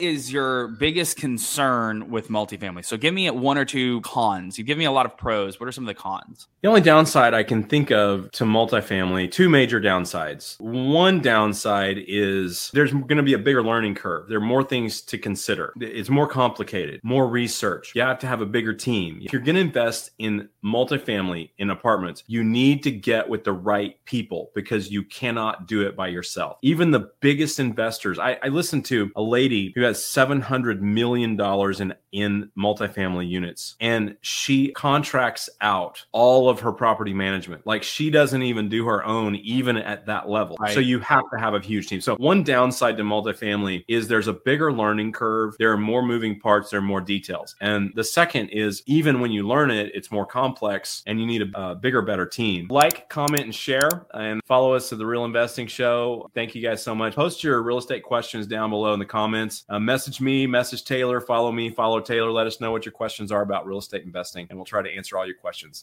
is your biggest concern with multifamily? So give me one or two cons. You give me a lot of pros. What are some of the cons? The only downside I can think of to multifamily, two major downsides. One downside is there's going to be a bigger learning curve. There are more things to consider. It's more complicated, more research. You have to have a bigger team. If you're going to invest in multifamily in apartments, you need to get with the right people because you cannot do it by yourself. Even the biggest investors, I, I listened to a lady who has $700 million in, in multifamily units and she contracts out all of her property management. Like she doesn't even do her own, even at that level. Right. So you have to have a huge team. So one downside to multifamily is there's a bigger learning curve. There are more moving parts. There are more details. And the second is even when you learn it, it's more complex and you need a, a bigger, better team. Like, comment, and share, and follow us to the Real Investing Show. Thank you guys so much. Post your real estate questions down below in the comments. Uh, message me, message Taylor, follow me, follow Taylor. Let us know what your questions are about real estate investing, and we'll try to answer all your questions.